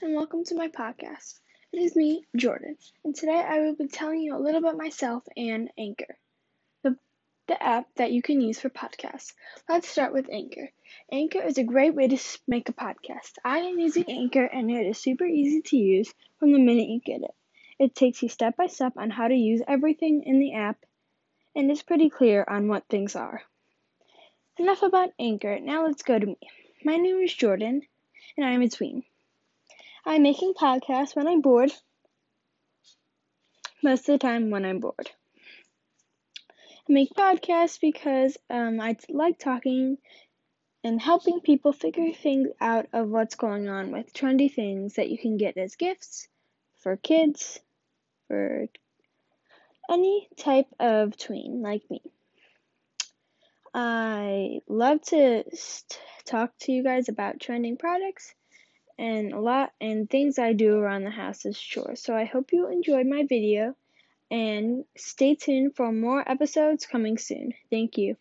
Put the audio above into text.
and welcome to my podcast. It is me, Jordan, and today I will be telling you a little about myself and Anchor, the, the app that you can use for podcasts. Let's start with Anchor. Anchor is a great way to make a podcast. I am using Anchor, and it is super easy to use from the minute you get it. It takes you step by step on how to use everything in the app, and is pretty clear on what things are. Enough about Anchor. Now let's go to me. My name is Jordan, and I am a tween. I'm making podcasts when I'm bored. Most of the time, when I'm bored. I make podcasts because um, I like talking and helping people figure things out of what's going on with trendy things that you can get as gifts for kids, for any type of tween like me. I love to st- talk to you guys about trending products and a lot and things I do around the house is chores. So I hope you enjoyed my video and stay tuned for more episodes coming soon. Thank you.